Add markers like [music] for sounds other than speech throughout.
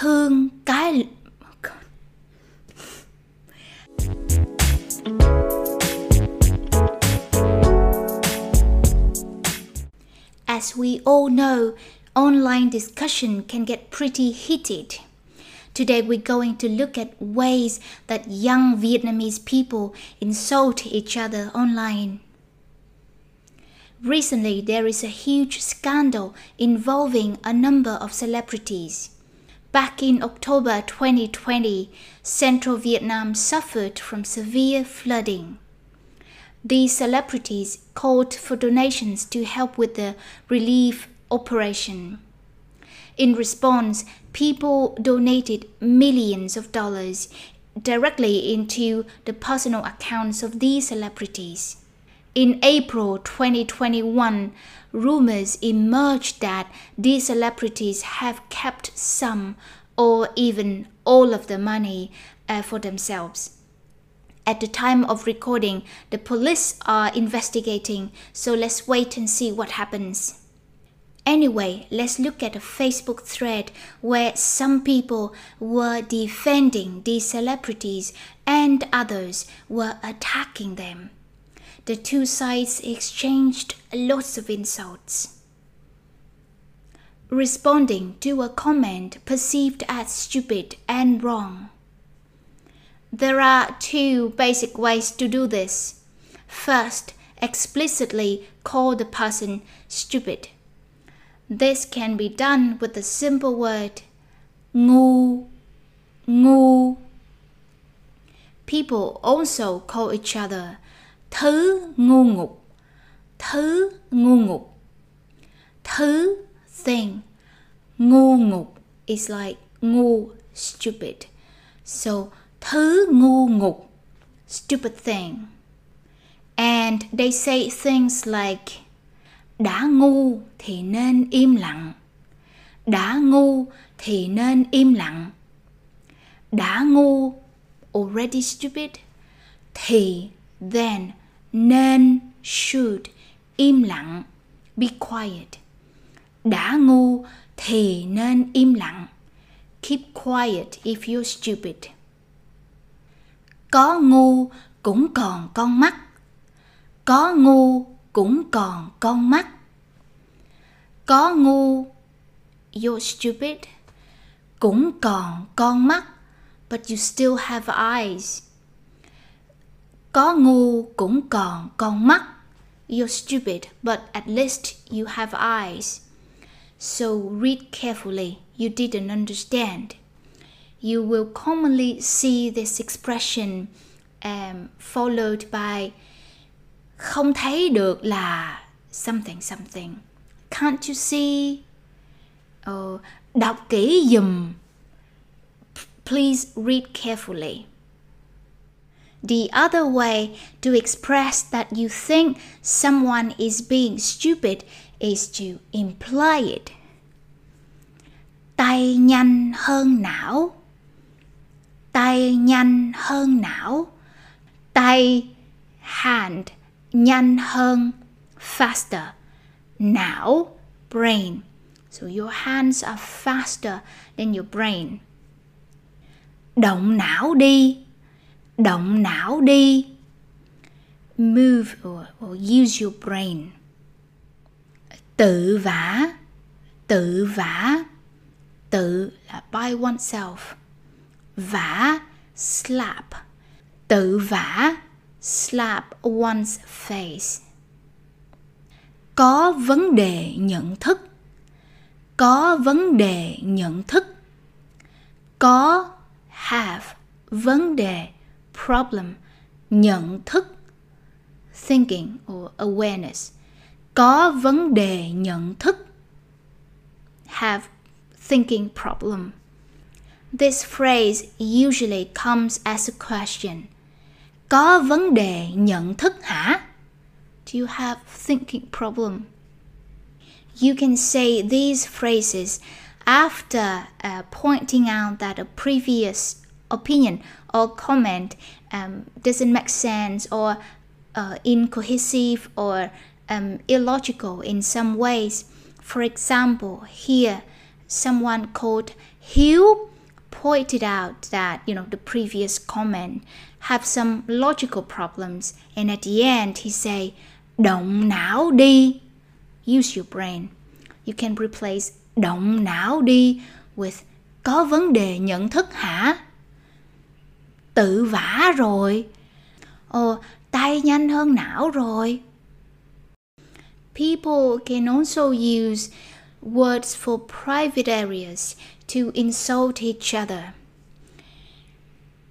thương cái As we all know, online discussion can get pretty heated. Today we're going to look at ways that young Vietnamese people insult each other online. Recently, there is a huge scandal involving a number of celebrities. Back in October 2020, central Vietnam suffered from severe flooding. These celebrities called for donations to help with the relief operation. In response, people donated millions of dollars directly into the personal accounts of these celebrities. In April 2021, rumors emerged that these celebrities have kept some or even all of the money uh, for themselves. At the time of recording, the police are investigating, so let's wait and see what happens. Anyway, let's look at a Facebook thread where some people were defending these celebrities and others were attacking them. The two sides exchanged lots of insults. Responding to a comment perceived as stupid and wrong. There are two basic ways to do this. First, explicitly call the person stupid this can be done with the simple word ngu, ngu. People also call each other thứ ngu ngục, thứ ngu ngục. Thứ thing, ngu ngục is like ngu stupid. So thứ ngu ngục, stupid thing. And they say things like đã ngu thì nên im lặng đã ngu thì nên im lặng đã ngu already stupid thì then nên should im lặng be quiet đã ngu thì nên im lặng keep quiet if you're stupid có ngu cũng còn con mắt có ngu cũng còn con mắt. Có ngu, you're stupid, cũng còn con mắt, but you still have eyes. Có ngu cũng còn con mắt. You're stupid, but at least you have eyes. So read carefully. You didn't understand. You will commonly see this expression um, followed by không thấy được là something something can't you see Uh, đọc kỹ dùm please read carefully The other way to express that you think someone is being stupid is to imply it. Tay nhanh hơn não. Tay nhanh hơn não. Tay hand nhanh hơn faster não brain so your hands are faster than your brain động não đi động não đi move or, or use your brain tự vả tự vả tự là by oneself vả slap tự vả slap one's face. Có vấn đề nhận thức. Có vấn đề nhận thức. Có have vấn đề problem nhận thức thinking or awareness có vấn đề nhận thức have thinking problem this phrase usually comes as a question có vấn đề nhận thức hả? Do you have thinking problem? You can say these phrases after uh, pointing out that a previous opinion or comment um, doesn't make sense or uh, incohesive or um, illogical in some ways. For example, here someone called Hugh pointed out that you know the previous comment have some logical problems and at the end he say động não đi use your brain. You can replace động não đi with có vấn đề nhận thức hả tự vả rồi. Ồ tay nhanh hơn não rồi. People can also use words for private areas to insult each other.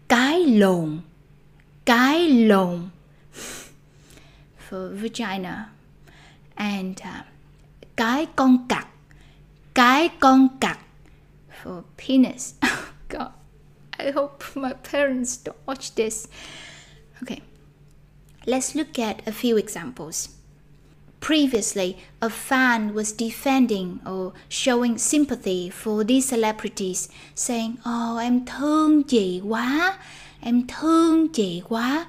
Cái lồn cái lồn for vagina and uh, cái con cặc cái con cặc. For penis. Oh [laughs] god. I hope my parents don't watch this okay let's look at a few examples Previously, a fan was defending or showing sympathy for these celebrities, saying, Oh, em thương chị quá, em thương chị quá.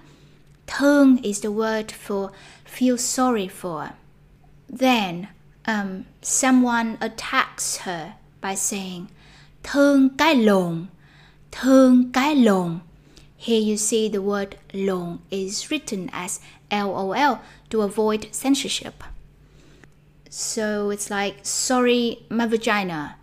Thương is the word for feel sorry for. Then, um, someone attacks her by saying, Thương cái lồn, thương cái lồn. Here you see the word lồn is written as LOL to avoid censorship. So it's like, sorry, my vagina.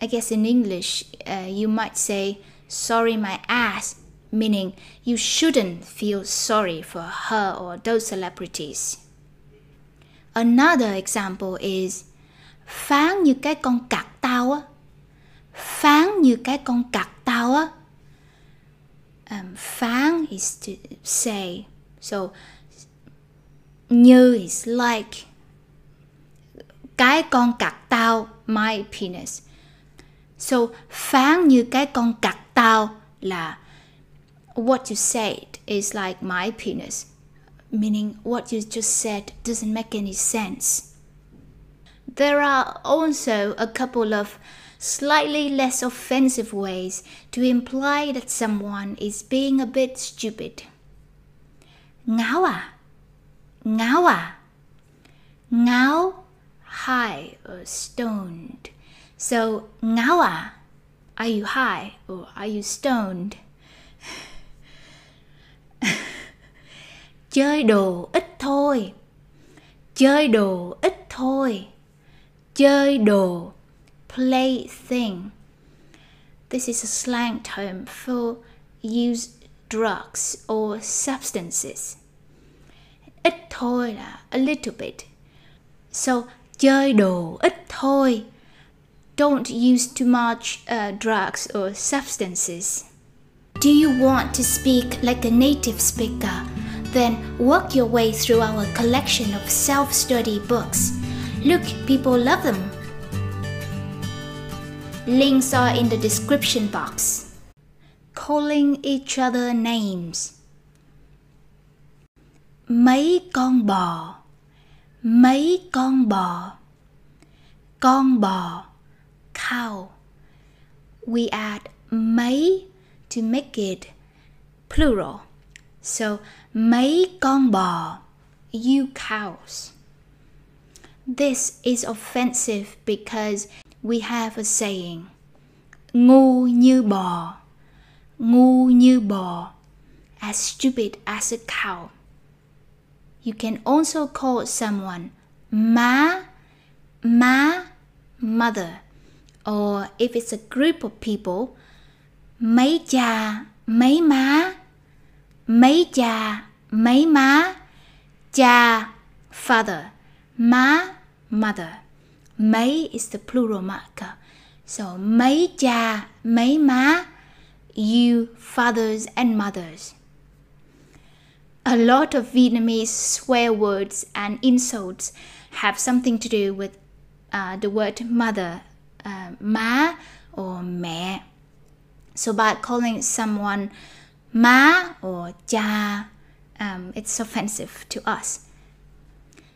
I guess in English, uh, you might say, sorry, my ass, meaning you shouldn't feel sorry for her or those celebrities. Another example is, phán như cái con cặc tao á. Phán như cái con cặc á. Um, is to say. So, như is like cái con cặc tao my penis so phán như cái con cặc tao là what you said is like my penis meaning what you just said doesn't make any sense there are also a couple of slightly less offensive ways to imply that someone is being a bit stupid. Ngáo à? Ngáo? Ngáo high or stoned. So, ngawa, are you high or are you stoned? [laughs] Chơi đồ ít thôi. Chơi đồ ít thôi. Chơi đồ plaything. This is a slang term for use drugs or substances. Ít thôi là a little bit. So chơi đồ ít thôi. Don't use too much uh, drugs or substances. Do you want to speak like a native speaker? Then work your way through our collection of self study books. Look, people love them. Links are in the description box. Calling each other names. Mấy con bò. Mấy con bò. Con bò. Cow. We add mấy to make it plural. So mấy con bò. You cows. This is offensive because we have a saying ngu như bò ngu như bò as stupid as a cow you can also call someone ma, ma, mother. Or if it's a group of people, mấy cha, mấy má, mấy cha, mấy má, cha, father, má, mother. Mấy is the plural marker. So mấy cha, mấy má, you fathers and mothers a lot of Vietnamese swear words and insults have something to do with uh, the word mother, uh, má or mẹ. So by calling someone má or cha, um, it's offensive to us.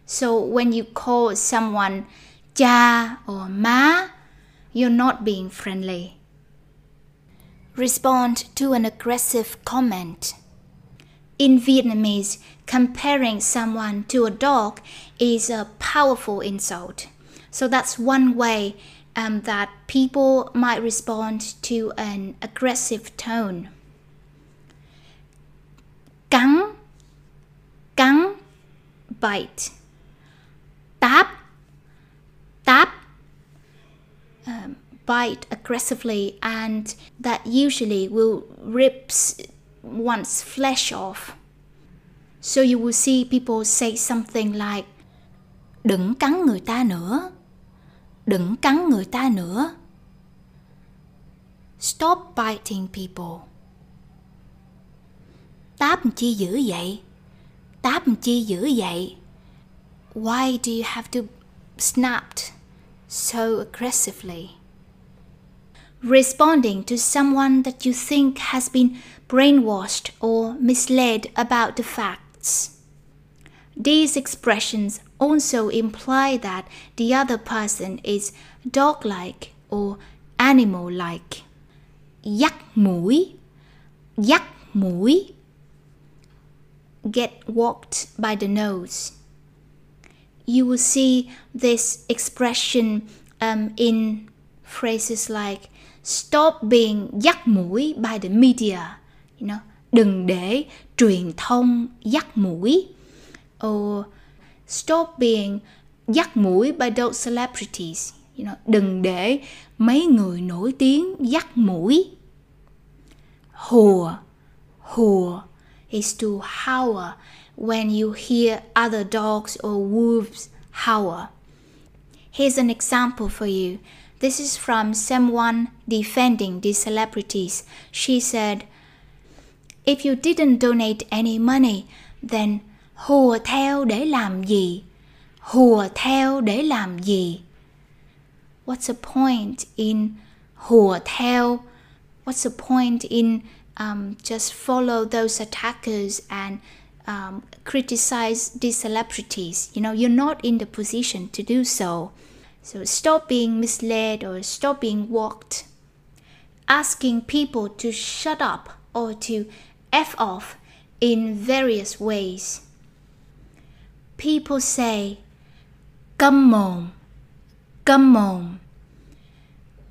So when you call someone cha or má, you're not being friendly. Respond to an aggressive comment. In Vietnamese, comparing someone to a dog is a powerful insult. So that's one way um, that people might respond to an aggressive tone. Cắn, cắn, bite. Táp, táp, um, bite aggressively, and that usually will rips one's flesh off. So you will see people say something like Đừng cắn người ta nữa. Đừng cắn người ta nữa. Stop biting people. Táp chi dữ vậy? Táp chi dữ vậy? Why do you have to snap so aggressively? Responding to someone that you think has been brainwashed or misled about the facts. These expressions also imply that the other person is dog like or animal like. Yak mũi, yak mũi. Get walked by the nose. You will see this expression um, in phrases like stop being dắt mũi by the media. You know, đừng để truyền thông dắt mũi. Or stop being dắt mũi by those celebrities. You know, đừng để mấy người nổi tiếng dắt mũi. Hùa, hùa is to howl when you hear other dogs or wolves howl. Here's an example for you. This is from someone defending the celebrities. She said, If you didn't donate any money, then hùa theo để làm gì? Hùa theo để làm gì? What's the point in hùa theo? What's the point in um, just follow those attackers and um, criticize these celebrities? You know, you're not in the position to do so. So stop being misled or stop being walked. Asking people to shut up or to F off in various ways. People say, câm mồm, câm mồm,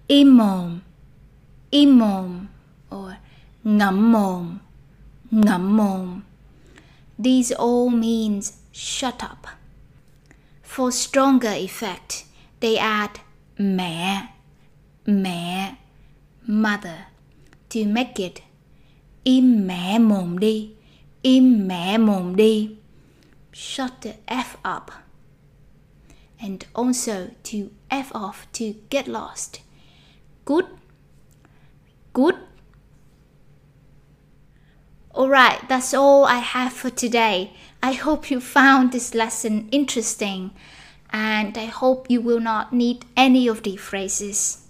im mồm, im mồm, or ngậm mồm. These all means shut up. For stronger effect, they add mẹ, mẹ, mother to make it im mẹ mồm đi, im mẹ mồm đi. Shut the F up. And also to F off to get lost. Good, good. Alright, that's all I have for today. I hope you found this lesson interesting and I hope you will not need any of the phrases.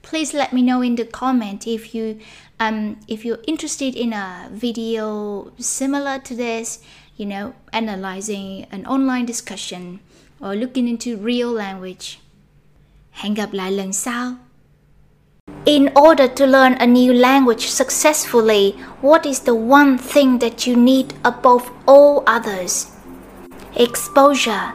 Please let me know in the comment if you um, if you're interested in a video similar to this, you know, analyzing an online discussion or looking into real language. Hẹn gặp lại lần sau. In order to learn a new language successfully, what is the one thing that you need above all others? Exposure.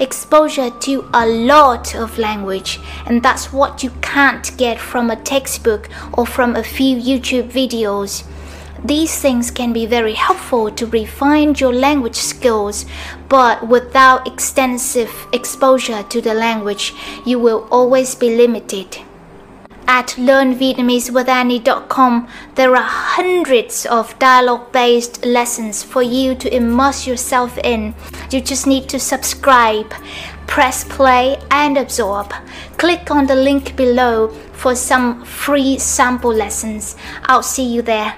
Exposure to a lot of language, and that's what you can't get from a textbook or from a few YouTube videos. These things can be very helpful to refine your language skills, but without extensive exposure to the language, you will always be limited. At learnvietnamesewithannie.com, there are hundreds of dialogue based lessons for you to immerse yourself in. You just need to subscribe, press play, and absorb. Click on the link below for some free sample lessons. I'll see you there.